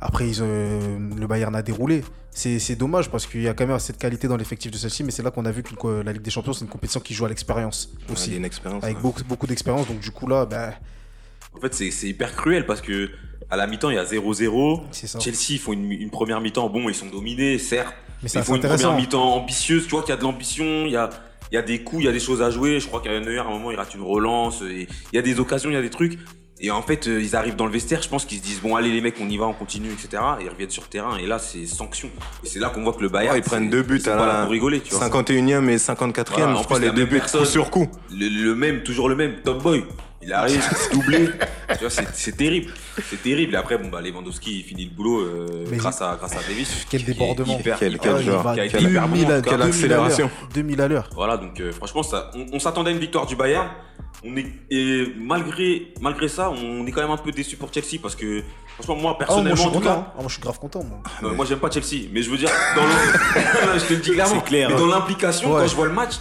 après, ils, euh, le Bayern a déroulé. C'est c'est dommage parce qu'il y a quand même assez de qualité dans l'effectif de Chelsea. Mais c'est là qu'on a vu que la Ligue des Champions c'est une compétition qui joue à l'expérience aussi. une expérience. Avec ouais. beaucoup, beaucoup d'expérience. Donc du coup là, bah, En fait, c'est c'est hyper cruel parce que à la mi-temps, il y a 0-0. c'est ça. Chelsea, ils font une, une première mi-temps. Bon, ils sont dominés, certes. Mais Mais c'est ils font une première mi-temps ambitieuse. Tu vois qu'il y a de l'ambition, il y a, il y a des coups, il y a des choses à jouer. Je crois qu'à Neuer, à un moment, il rate une relance. Et il y a des occasions, il y a des trucs. Et en fait, euh, ils arrivent dans le vestiaire. Je pense qu'ils se disent bon, allez les mecs, on y va, on continue, etc. Et ils reviennent sur le terrain. Et là, c'est sanction. Et c'est là qu'on voit que le Bayern, Ouais, ils prennent deux buts à pas la là pour rigoler. Tu vois. 51e et 54e, Voilà, en je crois, les deux buts coup sur coup. Le, le même, toujours le même, top boy. Il arrive, doublé. tu vois, c'est c'est terrible. C'est terrible. Et après, bon, bah, Lewandowski, il finit le boulot euh, Mais grâce, à, grâce à Davis. Quel qui est débordement. hyper- Quel- quel Ah, joueur. va qui a été 2000 hyper à- bon. Quelle 2000 à l'heure. accélération. 2000 à l'heure. Voilà, donc euh, franchement, ça, on, on s'attendait à une victoire du Bayern. On est, et malgré, malgré ça, on est quand même un peu déçu pour Chelsea parce que, franchement, moi, Ah, moi, personnellement, je suis en tout cas, hein. Ah, moi, je suis grave content. Moi. euh, moi, j'aime pas Chelsea, mais je veux dire, dans le- je te le dis clairement, C'est clair, mais hein. dans l'implication, Ouais. quand je vois le match,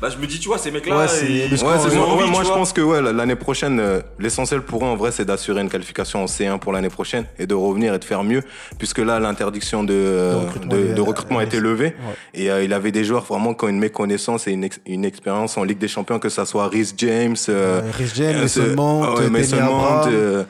bah, je me dis, tu vois, ces mecs-là, Ouais, c'est- ils- Ouais, c'est ils ont envie, ouais, moi je pense que ouais, l'année prochaine, euh, l'essentiel pour eux en vrai, c'est d'assurer une qualification en C1 pour l'année prochaine et de revenir et de faire mieux, puisque là, l'interdiction de, euh, recrutement, de, elle- de recrutement a été levée. Ouais. Et euh, il avait des joueurs vraiment qui ont une méconnaissance et une, ex- une expérience en Ligue des Champions, que ça soit Rhys James, euh, Euh, Rhys James, euh, Mason Mount, ah Mount, Abraham. euh,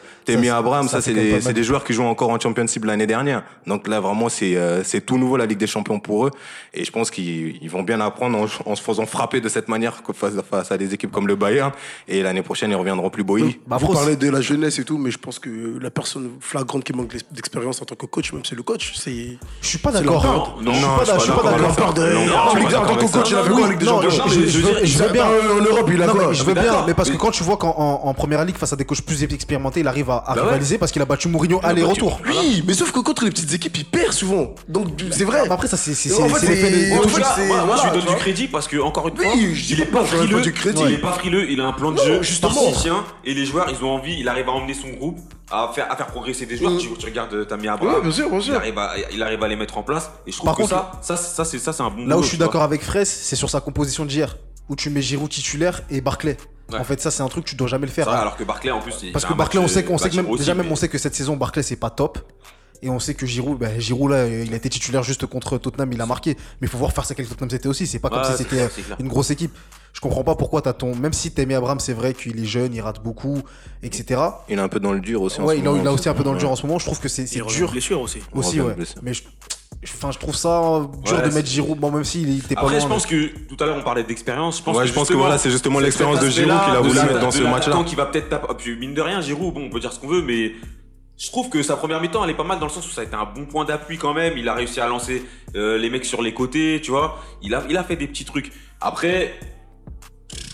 Ça, ça c'est des, des joueurs qui jouent encore en Championship l'année dernière. Donc là, vraiment, c'est euh, c'est tout nouveau la Ligue des Champions pour eux. Et je pense qu'ils ils vont bien apprendre en, en se faisant frapper de cette manière face, face à des équipes comme le Bayern. Et l'année prochaine, ils reviendront plus bouillis. Bah, Vous parlez de la jeunesse et tout, mais je pense que la personne flagrante qui manque d'expérience en tant que coach, même c'est le coach, c'est. Je suis pas d'accord. Lampard. Je suis pas d'ac- je suis pas d'accord avec en tant que avec coach, il quoi en Ligue des non, Champions je- Non, veux je veux En- bien. En Europe, il a Non, quoi je veux bien, mais parce que quand tu vois qu'en en, en première ligue face à des coachs plus expérimentés, il arrive à, Bah rivaliser parce qu'il a battu Mourinho a aller-retour. Oui, mais sauf que contre les petites équipes, il perd souvent. Donc c'est vrai. Après, ça, c'est c'est- En c'est- fait, c'est l'effet c'est- de- En en tout fait, cas, c'est- moi, moi, je lui donne du crédit parce que encore une fois, il est pas frileux, du crédit. il est pas frileux, il a un plan de jeu justement. tacticien et les joueurs, ils ont envie, il arrive à emmener son groupe à faire à faire progresser des joueurs. Mm. Tu, tu regardes Tammy Abraham, Ouais, bien sûr, bien sûr. il arrive à il arrive à les mettre en place et je trouve Par que contre, ça, ça, ça c'est ça c'est un bon. Là où je suis d'accord avec Fraisse, c'est sur sa composition d'hier, où tu mets Giroud titulaire et Barclay. Ouais. En fait, ça, c'est un truc que tu dois jamais le faire. alors que Barclay en plus, il Parce que Barclay, on sait, qu'on euh, sait que même, match déjà même, on sait que cette saison, Barclay, c'est pas top. Et on sait que Giroud, bah, Giroud là, il a été titulaire juste contre Tottenham, il a marqué. Mais il faut voir faire ça avec Tottenham c'était aussi. C'est pas comme Ouais, si c'était une grosse équipe. Je comprends pas pourquoi t'as ton. Même si Tammy Abraham, c'est vrai qu'il est jeune, il rate beaucoup, etc. Il est un peu dans le dur aussi. en Ouais, ce il a, moment. il a aussi un peu dans le dur en ce moment. Je trouve que c'est dur blessure aussi. aussi, ouais. Mais je, je- enfin, je trouve ça dur Ouais, de mettre Giroud. Bon, même s'il était pas Après, loin. je mais- pense que tout à l'heure on parlait d'expérience. Je pense Ouais, que je pense que voilà, c'est justement l'expérience de Giroud qu'il a voulu la- mettre dans ce match-là. qui va peut-être taper. mine de rien, Giroud, bon, on peut dire ce qu'on veut, mais je trouve que sa première mi-temps, elle est pas mal dans le sens où ça a été un bon point d'appui quand même. Il a réussi à lancer euh, les mecs sur les côtés, tu vois. Il a, il a fait des petits trucs. Après.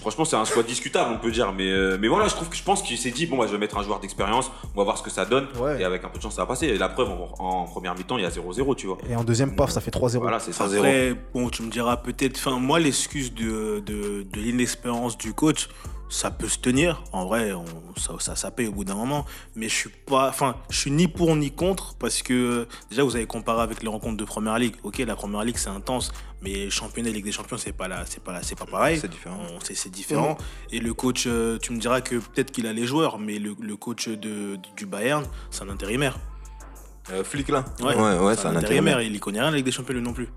Franchement, c'est un choix discutable, on peut dire. Mais, euh, mais voilà, je trouve que je pense qu'il s'est dit bon, bah, je vais mettre un joueur d'expérience, on va voir ce que ça donne. Ouais. Et avec un peu de chance, ça va passer. Et la preuve, en, en première mi-temps, il y a 0-0, tu vois. Et en deuxième, paf, ça fait 3-0. Voilà, c'est ça. Après, bon, tu me diras peut-être. Enfin, moi, l'excuse de, de, de l'inexpérience du coach, ça peut se tenir. En vrai, on- ça, ça, ça paye au bout d'un moment. Mais je suis pas, enfin, je suis ni pour ni contre parce que déjà vous avez comparé avec les rencontres de première ligue. Ok, la première ligue c'est intense, mais championnat et Ligue des Champions c'est pas là, c'est pas là, c'est pas pareil. C'est différent. C'est différent. Et le coach, euh, tu me diras que peut-être qu'il a les joueurs, mais le, le coach de, du Bayern, c'est un intérimaire. Euh, flic là Ouais, ouais, ouais, c'est un intérimaire. Il y connaît rien Ligue des Champions lui non plus.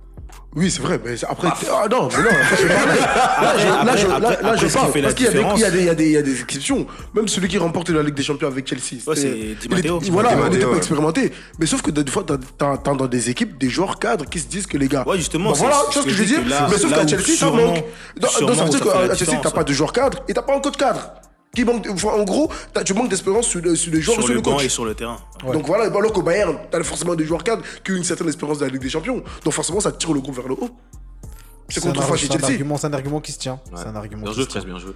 Oui, c'est vrai, mais après. Ah non, mais non, après, je parlais. Là, je- là, après- je- là- après- là, je après, ce qui parle. Parce qu'il y a des- différence- il y a des- il y a des- il y a des exceptions. Même celui qui remporte la Ligue des Champions avec Chelsea. Ouais, c'est Di il Matteo. Voilà, on Matteo, était pas ouais. expérimenté. Mais sauf que des fois, t'as- dans des équipes des joueurs cadres qui se disent que les gars. Ouais, justement, Bah voilà, c'est tu vois ce que je veux dire Mais sauf qu'à Chelsea, ça manque. Dans ça veut où dire qu'à Chelsea, t'as pas de joueurs cadres et t'as pas un coach cadre. Qui manque, enfin, en gros, tu manques d'expérience sur, le- sur les joueurs Sur sur le le banc coach. et sur le terrain. Donc voilà, alors qu'au Bayern, t'as forcément des joueurs cadres qui ont une certaine expérience de la Ligue des Champions. Donc forcément, ça tire le groupe vers le haut. C'est contre Chelsea. argument, c'est un argument qui se tient. C'est un argument Bien qui joué, se tient. Stress, bien joué.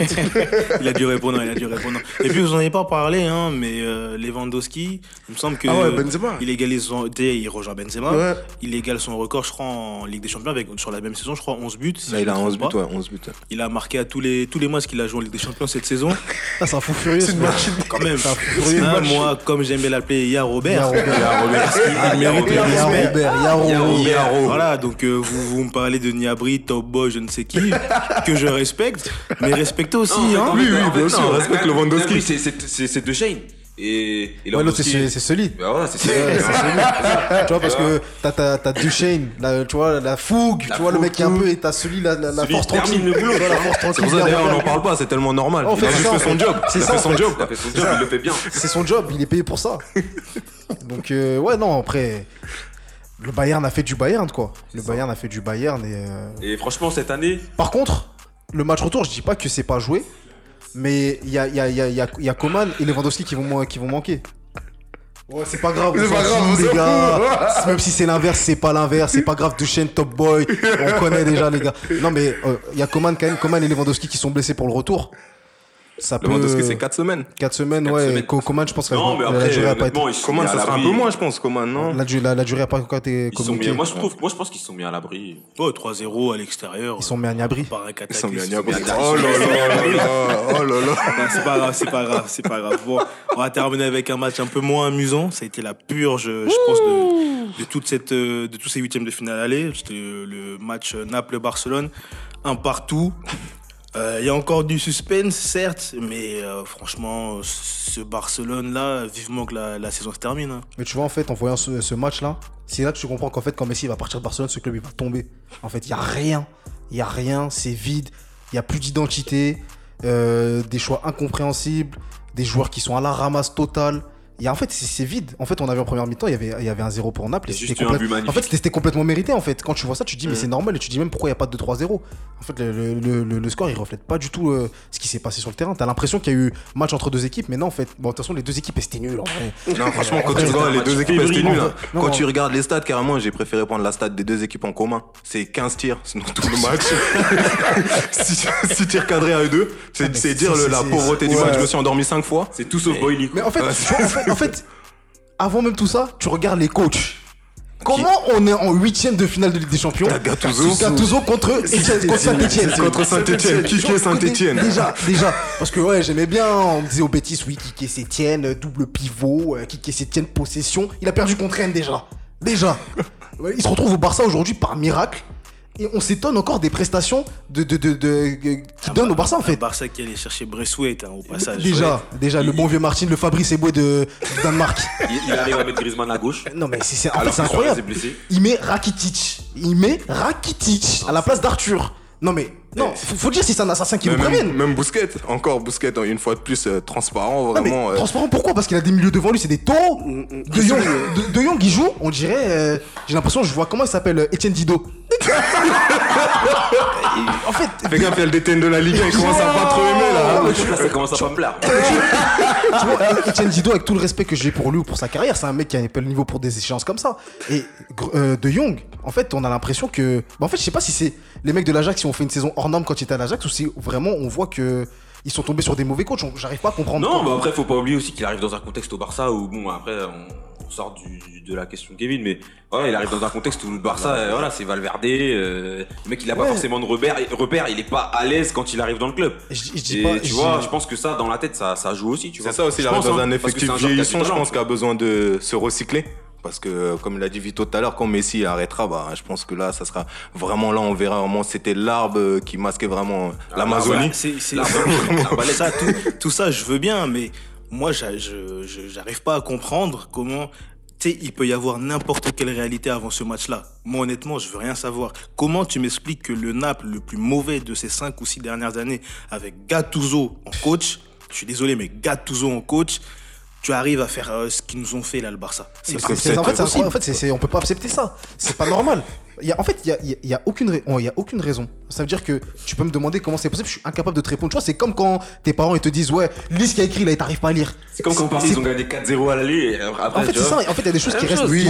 Il a dû répondre, il a dû répondre. Et puis vous en avez pas parlé, hein, mais euh, Lewandowski, il me semble que Ah ouais, Benzema. il égalise son, dès il rejoint Benzema, Ouais. il égale son record, je crois, en Ligue des Champions avec sur la même saison, je crois 11 buts. si Là, il a me trompe 11 buts, ouais, 11 buts. Il a marqué à tous les tous les matchs qu'il a joué en Ligue des Champions cette saison. Ah, c'est un fou furieux. C'est ce une machine. Quand même. C'est un fou furieux. Ah, Match. moi, comme j'aime bien l'appeler, il y a Robert. Il y a Robert. Il y a Robert. Parce qu'il Ah, mérite Il y le a respect. Robert, il y a Robert. Voilà, donc euh, vous, vous me parlez de Niabri, Top Boy, je ne sais qui, que je respecte, mais respectez aussi, hein. oui, oui, bien sûr, respecte Lewandowski. C'est- c'est c'est- c'est De Shane. Et, et Ouais, l'autre, c'est. Bah Ouais, celui. tu vois, parce que t'as- t'as t'as Duchesne, la, tu vois, la fougue, La tu vois, le mec qui est un peu, et t'as celui, la, la, la Celui force tranquille. le boulot. Ouais, la force C'est pour ça il d'ailleurs on n'en parle pas, c'est tellement normal. On Il fait a juste ça, fait en son fait. job. C'est Il a ça, fait en son fait. job. Il a fait son job, il le fait bien. C'est son job, il est payé pour ça. Donc, euh, ouais, non, après, le Bayern a fait du Bayern, quoi. Le Bayern a fait du Bayern. Et, euh, Et franchement, cette année, Par contre, le match retour, je dis pas que c'est pas joué, mais il y a, il y, a, y, a, y a- y Coman et Lewandowski qui vont, qui vont manquer. Ouais, c'est pas grave, C'est pas grave, les gars. Même si c'est l'inverse, c'est pas l'inverse, c'est pas grave. Duchesne, top boy, on connaît déjà, les gars. Non, mais euh, il y a Coman quand même, Coman et Lewandowski qui sont blessés pour le retour. Ça peut. Lewandowski, c'est 4 semaines. 4 semaines, Quatre ouais. semaines. Co- Coman, je pense que non, mais la, durée a pas été. honnêtement, ils sont Coman, à ça sera un l'abri. peu moins, je pense, Coman, non La, la, la durée a pas encore été Ils sont mis, communiquée. moi, je trouve, moi, je pense qu'ils sont mis à l'abri. Oh, 3-0 à l'extérieur. Ils sont mis à un Ils sont mis à cataclysme. Niabri. Ils sont Oh là là là là, oh là là. C'est pas grave, c'est pas grave, c'est pas grave. Bon, on va terminer avec un match un peu moins amusant. Ça a été la purge, je pense, de, de toute cette, euh, de tous ces huitièmes de finale aller. C'était le match Naples-Barcelone, un partout. Euh, Il y a encore du suspense, certes, mais euh, franchement, ce Barcelone-là, vivement que la, la saison se termine. hein. Mais tu vois, en fait, en voyant ce, ce match-là, c'est là que tu comprends qu'en fait, quand Messi va partir de Barcelone, ce club il va tomber. En fait, il n'y a rien. Il n'y a rien, c'est vide. Il n'y a plus d'identité. euh, des choix incompréhensibles. Des joueurs qui sont à la ramasse totale. A, en fait, c'est vide. En fait, on avait en première mi-temps, il y avait, il y avait un 0 pour Naples. et c'était complète-. En fait, c'était c'était complètement mérité. En fait, quand tu vois ça, tu te dis, mais c'est normal. Et tu te dis même pourquoi il n'y a pas de 2-3-0. En fait, le, le- le- score, il reflète pas du tout euh, ce qui s'est passé sur le terrain. T'as l'impression qu'il y a eu match entre deux équipes, mais non, en fait, bon, de toute façon, les deux équipes, c'était nul. En. Non, franchement, quand tu regardes les deux équipes, c'était nul. hein. Non, Quand non. tu regardes les stats, carrément, j'ai préféré prendre la stat des deux équipes en commun. C'est 15 tirs, sinon tout le match. 6 tirs cadrés à eux deux. C'est Ah, dire la pauvreté du match. Je me suis endormi 5 fois. C'est tout sauf. Mais en fait, vois, en fait, avant même tout ça, tu regardes les coachs. Comment on est en huitième de finale de Ligue des Champions Gattuso. Gattuso contre Etienne- contre Saint-Etienne. Contre Saint-Etienne. Qui est Saint-Etienne Déjà, déjà. Parce que ouais, j'aimais bien, on me disait au Bétis, oui, Kike Sétienne, double pivot, euh, Kike Sétienne possession. Il a perdu contre Rennes déjà. Déjà. Il se retrouve au Barça aujourd'hui par miracle. Et on s'étonne encore des prestations de, de, de, de- qui donnent au Barça en fait. Barça qui allait chercher Braithwaite hein, au passage. Déjà, déjà, le Il- bon vieux Martin, le Fabrice Eboué de, Danemark. Il, il arrive à mettre Griezmann à gauche. Non mais c'est incroyable. Il met Rakitic. Il met Rakitic à la place d'Arthur. Non mais non, faut, faut dire si c'est un assassin qui Même, nous prévienne. même Bousquet, encore Bousquet, une fois de plus, euh, transparent, Non, mais vraiment. euh, transparent pourquoi? Parce qu'il a des milieux devant lui, c'est des taureaux. De Jong, de, de Jong, il joue, on dirait. euh, J'ai l'impression, je vois comment il s'appelle, euh, Etienne Dido. en fait, Fais gaffe, il y a le DTN de la Ligue 1, il commence à pas trop aimer là. Là, ça commence à pas me plaire. tu vois, Etienne Dido, avec tout le respect que j'ai pour lui ou pour sa carrière, c'est un mec qui a un peu le niveau pour des échéances comme ça. Et Gr- euh, De Jong, en fait, on a l'impression que. bah, en fait, je sais pas si c'est les mecs de l'Ajax qui ont fait une saison hors norme quand ils étaient à l'Ajax ou si vraiment on voit que. Ils sont tombés sur des mauvais coachs, On- j'arrive pas à comprendre. Non, bah après, faut pas oublier aussi qu'il arrive dans un contexte au Barça où, bon, après, on, on sort du, de la question de Kevin, mais voilà, il arrive dans un contexte où le Barça, euh, voilà, c'est Valverde. euh, le mec, il a pas forcément de repère, repère, il est pas à l'aise quand il arrive dans le club. Je, je dis Et pas. tu je vois, dis- je pense que ça, dans la tête, ça, ça joue aussi. tu vois. C'est ça aussi, il arrive dans hein, un effectif vieillissant, je pense qu'il a besoin de se recycler. Parce que, euh, comme l'a dit Vito tout à l'heure, quand Messi arrêtera, bah, je pense que là, ça sera vraiment là, on verra vraiment, c'était l'arbre euh, qui masquait vraiment euh, Ah, l'Amazonie. Ça, tout, tout ça, je veux bien, mais moi, j'arrive pas à comprendre comment. Tu sais, il peut y avoir n'importe quelle réalité avant ce match-là. Moi, honnêtement, je veux rien savoir. Comment tu m'expliques que le Naples, le plus mauvais de ces cinq ou six dernières années, avec Gattuso en coach, je suis désolé, mais Gattuso en coach, tu arrives à faire euh, ce qu'ils nous ont fait là, le Barça. C'est en fait, impossible. En fait, on peut pas accepter ça. C'est pas normal. Il y a, en fait, il y a, il y a- il y a aucune, ra- oh, il y a aucune raison. Ça veut dire que tu peux me demander comment c'est possible. Je suis incapable de te répondre. Tu vois, c'est comme quand tes parents ils te disent ouais, lis ce qu'il y a écrit là et t'arrives pas à lire. C'est comme quand Paris, ils ont gagné 4-0 à l'aller. et après, En fait, c'est ça. En fait, il y a des choses qui restent. Oui,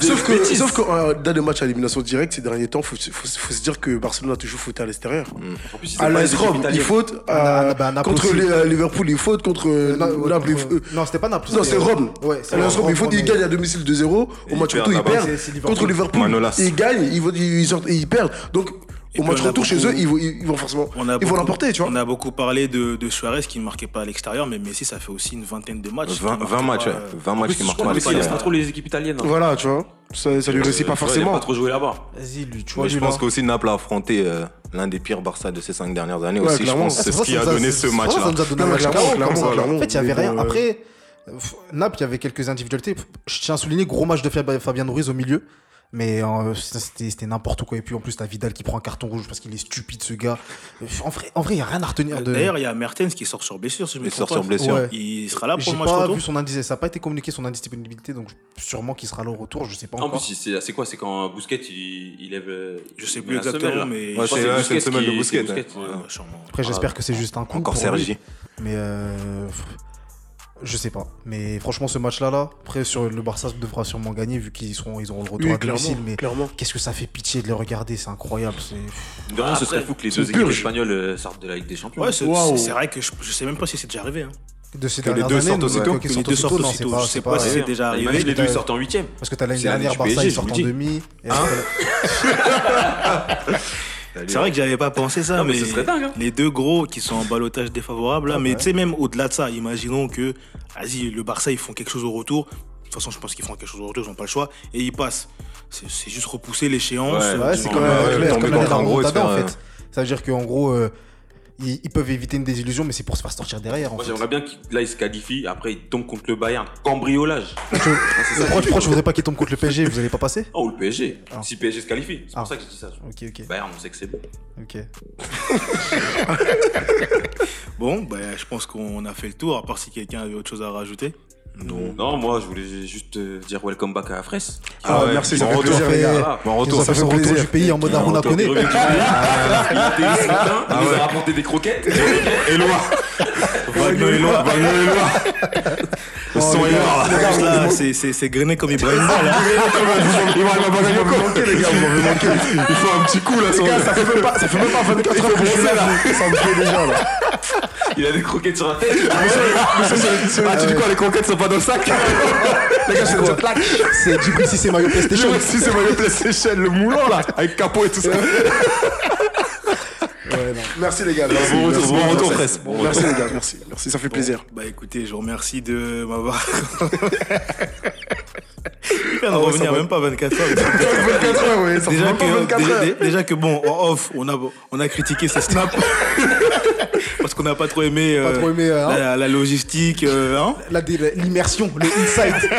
Sauf que, sauf que euh, dans des matchs à élimination directe ces derniers temps, faut, faut, se dire que Barcelone a toujours fauté à l'extérieur. En plus, ils À l'AS Rome, il italiennes. faute. Ah, bah, Naples contre euh, Liverpool, il faute. Contre euh, Non, Naples, non, c'était pas Naples. Non, c'est Rome. L'AS Rome, il faut Rome, il mais- gagne à domicile 2-0. Au ils match retour, ils perdent. C'est- c'est Liverpool. Contre Liverpool, ils gagnent, ils, vont- ils, sortent- ils perdent. Donc, au match on a retour chez beaucoup- eux, ils vont, ils vont forcément. On a Ils vont beaucoup- l'emporter, tu vois. On a beaucoup parlé de, de Suarez qui ne marquait pas à l'extérieur, mais Messi, ça fait aussi une vingtaine de matchs. 20, qu'il 20 marque matchs, ouais. euh, 20 En matchs qui je marquent pas il l'extérieur. laisse pas trop les équipes italiennes. hein. Voilà, tu vois. Ça, ça lui Euh, réussit pas vois, Il a forcément. pas trop joué là-bas. Vas-y, lui, tu vois. Mais je pense qu'aussi Naples a affronté euh, l'un des pires Barça de ces cinq dernières années Ouais, aussi. Je clairement. pense Ah, que c'est ce qui a donné ce match-là. Ça nous a donné un match. En fait, il y avait rien. euh, Après, euh, Naples, il y avait quelques individualités. Je tiens à souligner, gros match de Fab- Fabien Ruiz au milieu. Mais euh, c'était c'était n'importe quoi. Et puis en plus, t'as Vidal qui prend un carton rouge parce qu'il est stupide, ce gars. En vrai, en vrai, il n'y a rien à retenir de. D'ailleurs, il y a Mertens qui sort sur blessure, si je me Il sort sur blessure. Ouais. Il sera là pour le match pas retour. vu son indice, ça n'a pas été communiqué son indisponibilité, donc sûrement qu'il sera là au retour, je sais pas En encore. plus, c'est c'est quoi C'est quand Bousquet il, il lève. euh, Je sais plus exactement, mais- Je Ouais, c'est- une semaine de sûrement. Après, j'espère que c'est juste un coup. Encore Sergi. Mais euh, je sais pas. Mais franchement, ce match-là, là, après, sur le Barça devra sûrement gagner vu qu'ils seront, ils auront le retour Oui, à domicile. Mais clairement. qu'est-ce que ça fait pitié de les regarder, c'est incroyable. C'est De rien, ce serait fou que les deux équipes purge. espagnoles euh, sortent de la Ligue des Champions. Ouais, c'est vrai que je, je sais même pas si c'est déjà arrivé. Hein. de ces Que les dernières deux années, sortent aussitôt. Que les deux sortent aussitôt. c'est pas- Je sais c'est pas pas- si c'est déjà arrivé. Imagine les deux sortent en huitième. Parce que t'as l'année dernière, Barça, ils sortent en demi. C'est vrai que j'avais pas pensé ça, Non, mais mais, ce serait dingue, hein. les deux gros qui sont en balotage défavorable, là, Ah mais ouais. tu sais, même au-delà de ça, imaginons que, vas-y, le Barça, ils font quelque chose au retour. De toute façon, je pense qu'ils feront quelque chose au retour, ils n'ont pas le choix, et ils passent. C'est c'est juste repousser l'échéance. Ouais, Ouais, c'est du- comme, Ouais, euh, un gros en fait. Ça veut dire qu'en gros, euh, ils, ils peuvent éviter une désillusion, mais c'est pour se faire sortir derrière. En Moi, j'aimerais bien qu'il là, il se qualifie, après, il tombe contre le Bayern. Cambriolage. Ah, c'est ça. Pourquoi pourquoi tu voudrais pas qu'ils tombent contre le PSG Vous allez pas passer Oh, le PSG. Ah. Si PSG se qualifie. C'est Ah. pour ça que je dis ça. Ok, ok. Bayern, on sait que c'est bon. ok. Bon, bah, je pense qu'on a fait le tour, à part si quelqu'un avait autre chose à rajouter. Non. Non, moi, je voulais juste euh, dire welcome back à Fraisse. Ah, ouais, merci, ça bon fait retour. plaisir, les Ça gars. Retour. fait son retour plaisir. du pays en mode Aruna Il Koné. Il il a rapporté des croquettes. Éloi. Wagner. Le son est là, c'est- c'est c'est grainé comme Ibrahim. Vous m'avez manqué, les gars, vous m'avez manqué. Il faut un petit coup là. Les sur- gars, ça fait même pas, ça fait même pas 24 heures que je suis là. Ça me plaît déjà, là. Il a des croquettes sur la tête. Ah, tu dis quoi Les conquêtes sont pas dans le sac Les gars, c'est une plaque. C'est Djibril Cissé Mario PlayStation. Si c'est Mario PlayStation, le moulant là, avec capot et tout ça. Merci, les gars. Merci, Bon retour, merci, bon retour, merci. Bon Merci, les gars, merci. Merci, ça fait plaisir. Bah écoutez, je vous remercie de m'avoir. Viens de Ah ouais, revenir, va. même pas 24 heures. 24 heures, oui, ça Déjà pas que, 24 déjà, heures. déjà que bon, en off, on a, on a critiqué ces snaps. Parce qu'on n'a pas trop aimé, Pas euh, trop aimé, hein. la, la logistique. euh, hein. La dé- L'immersion, le inside.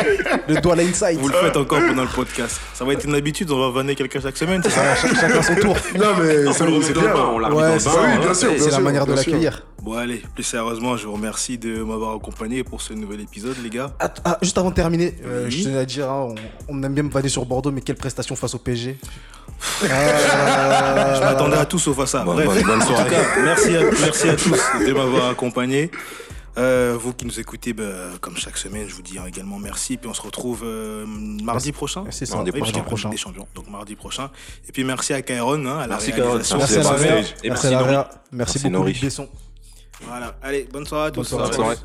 Le doigt à l'inside. Vous le faites encore pendant le podcast. Ça va être une habitude, on va vanner quelqu'un chaque semaine, c'est ça? Chacun son tour. Non, mais c'est bien. bain, on l'a Ouais, dans le c'est bain. oui, bien sûr, C'est la manière de l'accueillir. Bon allez, plus sérieusement, je vous remercie de m'avoir accompagné pour ce nouvel épisode, les gars. Ah, ah, juste avant de terminer, euh, je tenais à dire, hein, on, on aime bien me vanner sur Bordeaux, mais quelle prestation face au PSG Euh, Je m'attendais à tout sauf à ça. Bonne- Bref, en tout cas, merci à, merci à tous de m'avoir accompagné. Euh, vous qui nous écoutez, bah, comme chaque semaine, je vous dis également merci. Puis on se retrouve euh, mardi prochain. C'est ça, Mardi Oui, prochain. des champions. Donc mardi prochain. Et puis merci à Kairon hein, à la Merci, Kairon. réalisation. Merci à la Merci. Et Merci à merci, la. Merci Merci, beaucoup, Besson. Voilà. Allez, bonne soirée à tous. Bonne soirée. Bonne soirée.